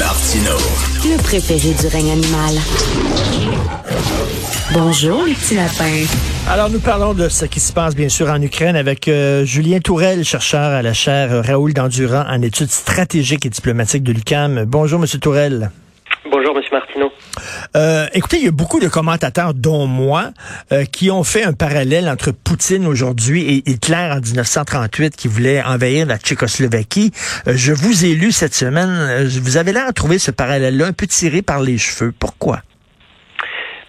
Martino. Le préféré du règne animal. Bonjour, les petits lapins. Alors, nous parlons de ce qui se passe, bien sûr, en Ukraine avec euh, Julien Tourelle, chercheur à la chaire euh, Raoul Dandurand en études stratégiques et diplomatiques de l'UCAM. Bonjour, Monsieur Tourelle. Euh, écoutez, il y a beaucoup de commentateurs, dont moi, euh, qui ont fait un parallèle entre Poutine aujourd'hui et Hitler en 1938 qui voulait envahir la Tchécoslovaquie. Euh, je vous ai lu cette semaine. Vous avez l'air de trouver ce parallèle-là un peu tiré par les cheveux. Pourquoi?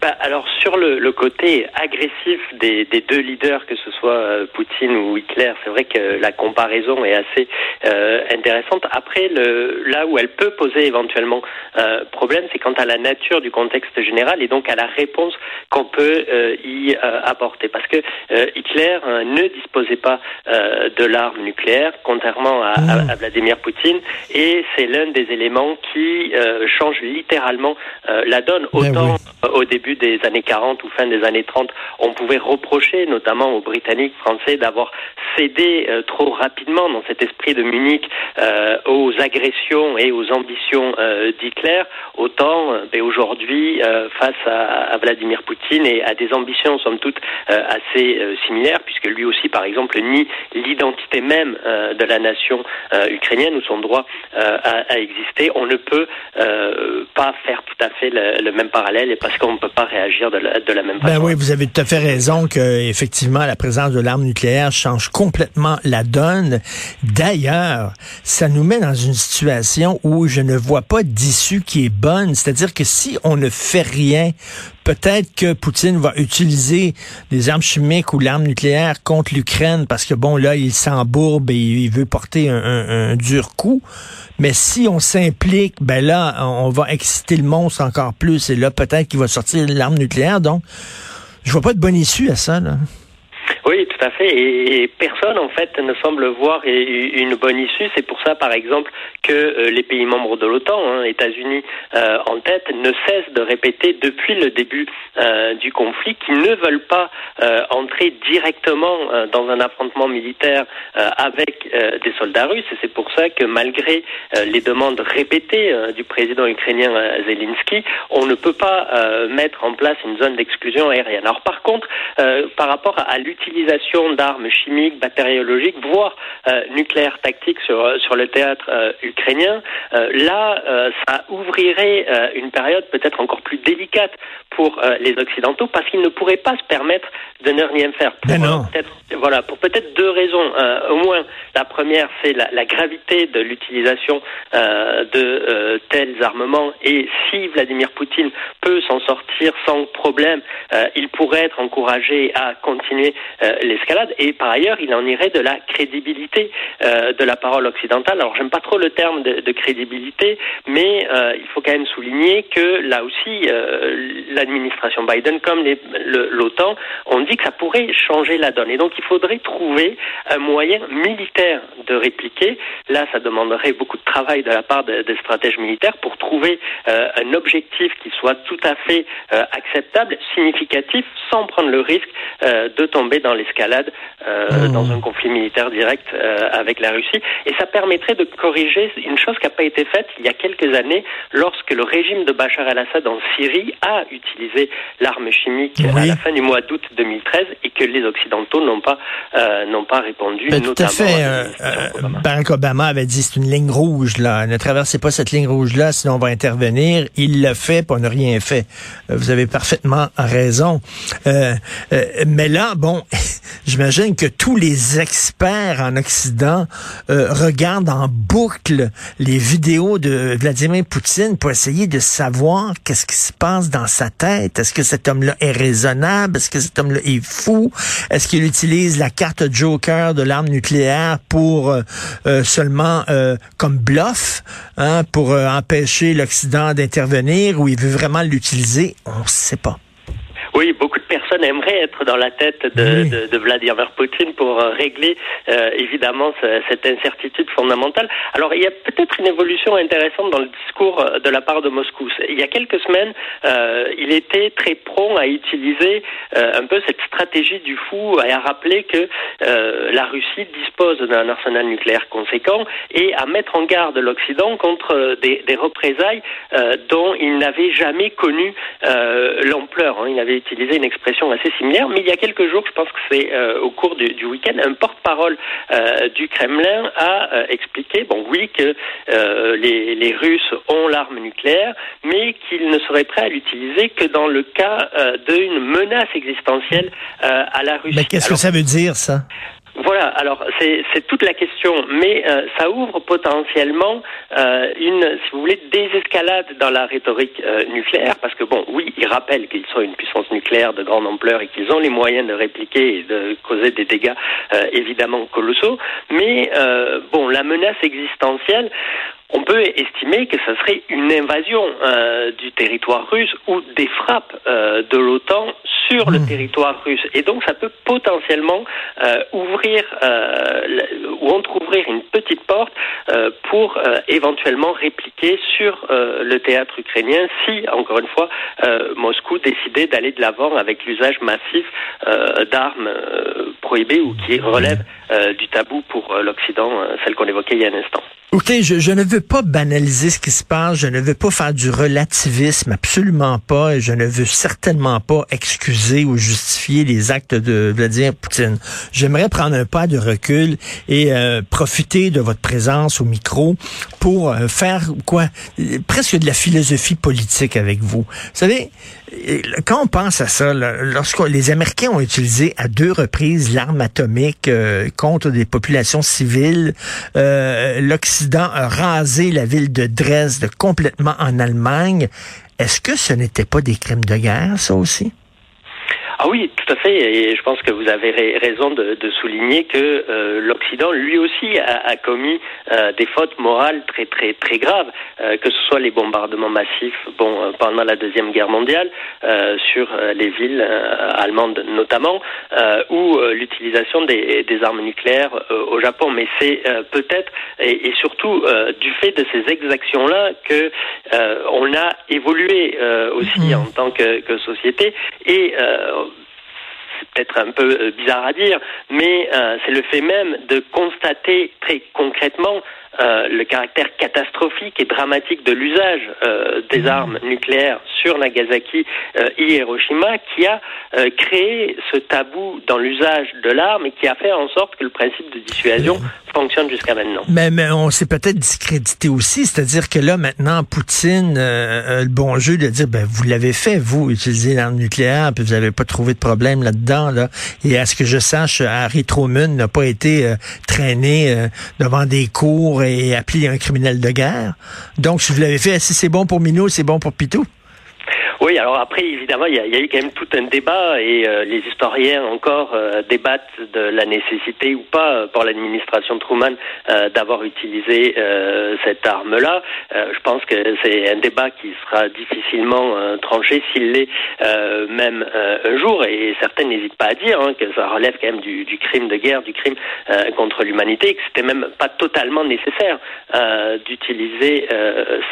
Bah, alors sur le, le, côté agressif des, des, deux leaders, que ce soit euh, Poutine ou Hitler, c'est vrai que la comparaison est assez euh, intéressante. Après, le, là où elle peut poser éventuellement euh, problème, c'est quant à la nature du contexte général et donc à la réponse qu'on peut euh, y apporter. Parce que Hitler ne disposait pas de l'arme nucléaire, contrairement à, à, à, Vladimir Poutine, et c'est l'un des éléments qui change littéralement la donne. Ben Autant au début des années 40 ou fin des années 30, on pouvait reprocher notamment aux Britanniques français d'avoir cédé euh, trop rapidement dans cet esprit de Munich euh, aux agressions et aux ambitions euh, d'Hitler, autant aujourd'hui face à, Vladimir Poutine et à des ambitions somme toute assez similaires, puisque lui aussi par exemple nie l'identité même de la nation ukrainienne ou son droit à, à, exister, on ne peut pas faire tout à fait le, le même parallèle et parce qu'on ne peut pas réagir de la, de la même ben façon. oui, vous avez tout à fait raison que effectivement la présence de l'arme nucléaire change complètement la donne. D'ailleurs, ça nous met dans une situation où je ne vois pas d'issue qui est bonne. C'est-à-dire que si on ne fait rien, peut-être que Poutine va utiliser des armes chimiques ou l'arme nucléaire contre l'Ukraine parce que bon là il s'embourbe et il veut porter un, dur coup. Mais si on s'implique, ben là on va exciter le monstre encore plus et là peut-être qu'il va sortir l'arme nucléaire. Donc je vois pas de bonne issue à ça là. Oui, tout à fait. Et, personne, en fait, ne semble voir une bonne issue. C'est pour ça, par exemple, que euh, les pays membres de l'OTAN, hein, États-Unis euh, en tête, ne cessent de répéter depuis le début euh, du conflit qu'ils ne veulent pas entrer directement dans un affrontement militaire avec des soldats russes. Et c'est pour ça que, malgré les demandes répétées du président ukrainien Zelensky, on ne peut pas mettre en place une zone d'exclusion aérienne. Alors, par contre, par rapport à l'utilisation d'armes chimiques, bactériologiques, voire euh, nucléaires tactiques sur, sur le théâtre euh, ukrainien, euh, là, ça ouvrirait une période peut-être encore plus délicate pour les Occidentaux parce qu'ils ne pourraient pas se permettre de ne rien faire. Pour, non. voilà, pour peut-être deux raisons. au moins, la première, c'est la, la, gravité de l'utilisation de tels armements et si Vladimir Poutine peut s'en sortir sans problème, il pourrait être encouragé à continuer euh, l'escalade. Et par ailleurs, il en irait de la crédibilité euh, de la parole occidentale. Alors, j'aime pas trop le terme de, crédibilité, mais euh, il faut quand même souligner que là aussi, l'administration Biden, comme l'OTAN, ont dit que ça pourrait changer la donne. Et donc, il faudrait trouver un moyen militaire de répliquer. Là, ça demanderait beaucoup de travail de la part des de stratèges militaires pour trouver un objectif qui soit tout à fait acceptable, significatif, sans prendre le risque de tomber dans l'escalade, euh, mmh. dans un conflit militaire direct euh, avec la Russie. Et ça permettrait de corriger une chose qui n'a pas été faite il y a quelques années, lorsque le régime de Bachar el-Assad en Syrie a utilisé l'arme chimique oui. à la fin du mois d'août 2013 et que les Occidentaux n'ont pas euh, n'ont pas répondu. Ben, tout à fait. Obama. Barack Obama avait dit c'est une ligne rouge là. Ne traversez pas cette ligne rouge là, sinon on va intervenir. Il l'a fait, puis on n'a rien fait. Vous avez parfaitement raison. mais là, bon, j'imagine que tous les experts en Occident euh, regardent en boucle les vidéos de Vladimir Poutine pour essayer de savoir qu'est-ce qui se passe dans sa tête. Est-ce que cet homme-là est raisonnable? Est-ce que cet homme-là est fou? Est-ce qu'il utilise la carte Joker de l'arme nucléaire pour euh, euh, seulement comme bluff, hein, pour empêcher l'Occident d'intervenir ou il veut vraiment l'utiliser? On ne sait pas. Oui, beaucoup personne aimerait être dans la tête de, de, Vladimir Poutine pour régler évidemment cette incertitude fondamentale. Alors il y a peut-être une évolution intéressante dans le discours de la part de Moscou. Il y a quelques semaines, il était très prompt à utiliser un peu cette stratégie du fou et à rappeler que la Russie dispose d'un arsenal nucléaire conséquent et à mettre en garde l'Occident contre des, des représailles dont il n'avait jamais connu euh, l'ampleur. Hein. Il avait utilisé une expression assez similaire, mais il y a quelques jours, je pense que c'est euh, au cours du, du week-end, un porte-parole euh, du Kremlin a expliqué, bon oui, que les, les, Russes ont l'arme nucléaire, mais qu'ils ne seraient prêts à l'utiliser que dans le cas d'une menace existentielle à la Russie. Mais qu'est-ce que ça veut dire, ça? Voilà, alors c'est toute la question, mais euh, ça ouvre potentiellement euh, une, si vous voulez, désescalade dans la rhétorique euh, nucléaire, parce que bon, oui, ils rappellent qu'ils sont une puissance nucléaire de grande ampleur et qu'ils ont les moyens de répliquer et de causer des dégâts évidemment colossaux, mais bon, la menace existentielle, on peut estimer que ce serait une invasion du territoire russe ou des frappes de l'OTAN sur le hmm. territoire russe. Et donc ça peut potentiellement euh, ouvrir ou entrouvrir une petite porte pour éventuellement répliquer sur le théâtre ukrainien si, encore une fois, Moscou décidait d'aller de l'avant avec l'usage massif d'armes prohibées ou qui relèvent du tabou pour l'Occident, celle qu'on évoquait il y a un instant. Écoutez, je, je, ne veux pas banaliser ce qui se passe, je ne veux pas faire du relativisme, absolument pas, et je ne veux certainement pas excuser ou justifier les actes de Vladimir Poutine. J'aimerais prendre un pas de recul et euh, profiter de votre présence au micro pour euh, faire quoi? Presque de la philosophie politique avec vous. Vous savez, quand on pense à ça, lorsque les Américains ont utilisé à deux reprises l'arme atomique euh, contre des populations civiles, euh, l'Occident a rasé la ville de Dresde complètement en Allemagne. Est-ce que ce n'était pas des crimes de guerre, ça aussi? Ah oui, tout à fait. Et je pense que vous avez raison de, de souligner que euh, l'Occident, lui aussi, a, a commis euh, des fautes morales très très très graves, euh, que ce soit les bombardements massifs, bon, pendant la deuxième guerre mondiale, sur les villes allemandes notamment, ou l'utilisation des, des, armes nucléaires au Japon. Mais c'est peut-être et, et, surtout du fait de ces exactions-là que on a évolué aussi mmh. en tant que, que société et c'est peut-être un peu euh, bizarre à dire, mais euh, c'est le fait même de constater très concrètement euh, le caractère catastrophique et dramatique de l'usage euh, des mmh. armes nucléaires sur Nagasaki euh, et Hiroshima qui a créé ce tabou dans l'usage de l'arme et qui a fait en sorte que le principe de dissuasion fonctionne jusqu'à maintenant. Mais, mais on s'est peut-être discrédité aussi, c'est-à-dire que là maintenant Poutine a le bon jeu de dire ben vous l'avez fait vous utiliser l'arme nucléaire puis vous n'avez pas trouvé de problème là-dedans et à ce que je sache Harry Truman n'a pas été traîné devant des cours et appeler un criminel de guerre. Donc, si vous l'avez fait, si c'est bon pour Minou, c'est bon pour Pitou. Oui, alors après, évidemment, il y, a, eu quand même tout un débat et euh, les historiens encore euh, débattent de la nécessité ou pas euh, pour l'administration Truman d'avoir utilisé cette arme-là. je pense que c'est un débat qui sera difficilement tranché s'il l'est même un jour et certains n'hésitent pas à dire hein, que ça relève quand même du, crime de guerre, du crime contre l'humanité, que c'était même pas totalement nécessaire d'utiliser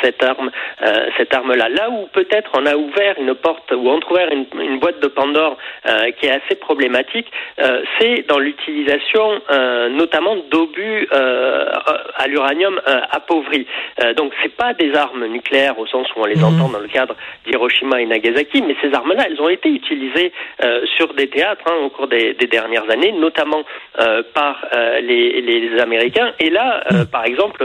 cette arme, cette arme-là. Là où peut-être on a ouvert une porte ou entrouvert une, une boîte de Pandore euh, qui est assez problématique, euh, c'est dans l'utilisation euh, notamment d'obus à l'uranium appauvri. donc c'est pas des armes nucléaires au sens où on les mmh. entend dans le cadre d'Hiroshima et Nagasaki, mais ces armes-là, elles ont été utilisées sur des théâtres hein, au cours des, des, dernières années, notamment par les, les, Américains. Et là, mmh. par exemple,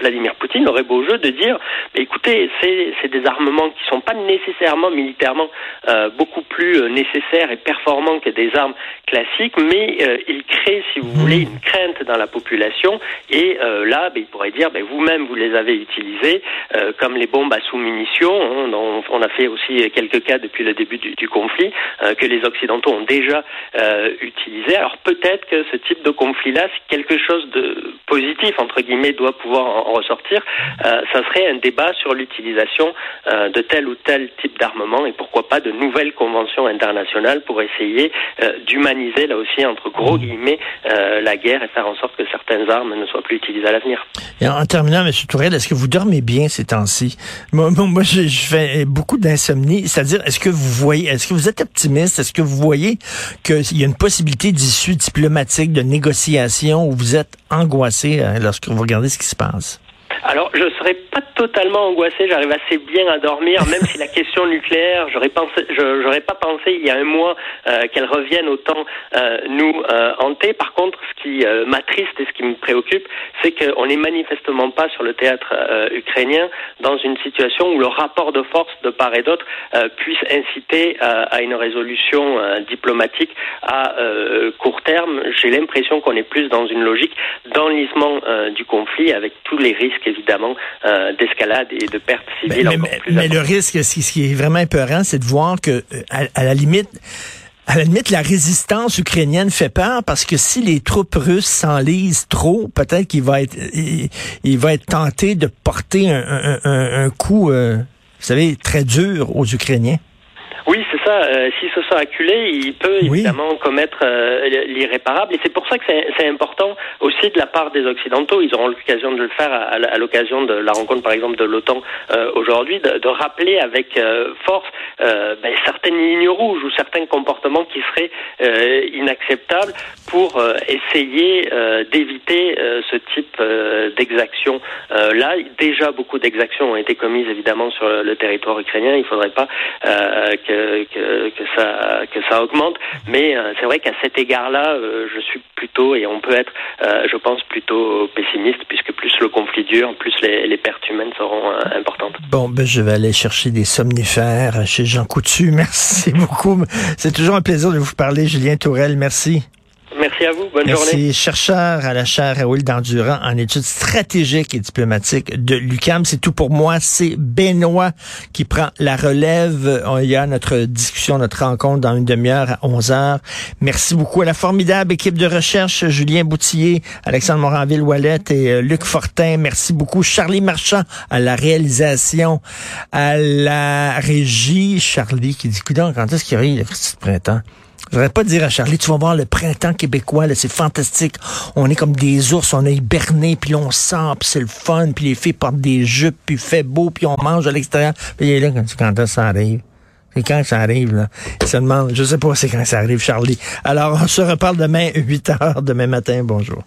Vladimir Poutine aurait beau jeu de dire, écoutez, c'est des armements qui sont pas nécessaires militairement euh, beaucoup plus euh, nécessaire et performant que des armes classiques, mais euh, il crée, si vous voulez, mmh. une crainte dans la population. Et là, ben, il pourrait dire, ben, vous-même, vous les avez utilisés, comme les bombes à sous-munitions. On, a fait aussi quelques cas depuis le début du, conflit que les Occidentaux ont déjà utilisé. Alors peut-être que ce type de conflit-là, si quelque chose de positif, entre guillemets, doit pouvoir en ressortir, ça serait un débat sur l'utilisation de tel ou tel type d'armement et pourquoi pas de nouvelles conventions internationales pour essayer d'humaniser là aussi entre gros guillemets la guerre et faire en sorte que certaines armes ne soient plus utilisées à l'avenir. Et en terminant, M. Tourelle, est-ce que vous dormez bien ces temps-ci? Moi, moi je, je, fais beaucoup d'insomnie. C'est-à-dire, est-ce que vous voyez, est-ce que vous êtes optimiste? Est-ce que vous voyez qu'il y a une possibilité d'issue diplomatique, de négociation, où vous êtes angoissé hein, lorsque vous regardez ce qui se passe? Alors, je serais pas totalement angoissé, j'arrive assez bien à dormir, même si la question nucléaire, j'aurais pensé, j'aurais pas pensé il y a un mois euh, qu'elle revienne autant euh, nous euh, hanter. Par contre, ce qui m'attriste et ce qui me préoccupe, c'est qu'on n'est manifestement pas sur le théâtre ukrainien dans une situation où le rapport de force de part et d'autre puisse inciter à une résolution diplomatique à court terme. J'ai l'impression qu'on est plus dans une logique d'enlisement du conflit avec tous les risques évidemment euh, d'escalade et de pertes civiles. Mais, mais, le risque, ce qui est vraiment épeurant, c'est de voir que, euh, à, la limite, à la limite, la résistance ukrainienne fait peur parce que si les troupes russes s'enlisent trop, peut-être qu'il va être, il, va être tenté de porter un, un, un coup, euh, vous savez, très dur aux Ukrainiens. Oui, c'est ça. Euh, S'il se sent acculé, il peut évidemment commettre euh, l'irréparable. Et c'est pour ça que c'est important aussi de la part des Occidentaux. Ils auront l'occasion de le faire à, l'occasion de la rencontre, par exemple, de l'OTAN euh, aujourd'hui, de, de, rappeler avec euh, force ben, certaines lignes rouges ou certains comportements qui seraient inacceptables pour essayer d'éviter ce type d'exaction. là, déjà beaucoup d'exactions ont été commises évidemment sur le, territoire ukrainien. Il ne faudrait pas que que, ça, que ça augmente. Mais euh, c'est vrai qu'à cet égard-là, euh, je suis plutôt, et on peut être, euh, je pense, plutôt pessimiste, puisque plus le conflit dure, plus les, les pertes humaines seront importantes. Bon, ben, je vais aller chercher des somnifères chez Jean Coutu. Merci beaucoup. C'est toujours un plaisir de vous parler, Julien Tourelle. Merci. Merci à vous. Bonne Merci. journée. Chercheur à la chaire Raoul Dandurand en études stratégiques et diplomatiques de l'UCAM. C'est tout pour moi. C'est Benoît qui prend la relève. Il y a notre discussion, notre rencontre dans une demi-heure à 11 heures. Merci beaucoup à la formidable équipe de recherche, Julien Boutillier, Alexandre Moranville-Wallet et euh, Luc Fortin. Merci beaucoup. Charlie Marchand à la réalisation, à la régie. Charlie qui dit, quand est-ce qu'il arrive le petit printemps? Je voudrais pas dire à Charlie, tu vas voir le printemps québécois, là, c'est fantastique. On est comme des ours, on est hibernés, puis on sent, puis c'est le fun, puis les filles portent des jupes, puis fait beau, puis on mange à l'extérieur. Puis il est là quand, quand ça arrive. C'est quand ça arrive, là. Il se demande, je sais pas c'est quand ça arrive, Charlie. Alors, on se reparle demain, 8 heures, demain matin. Bonjour.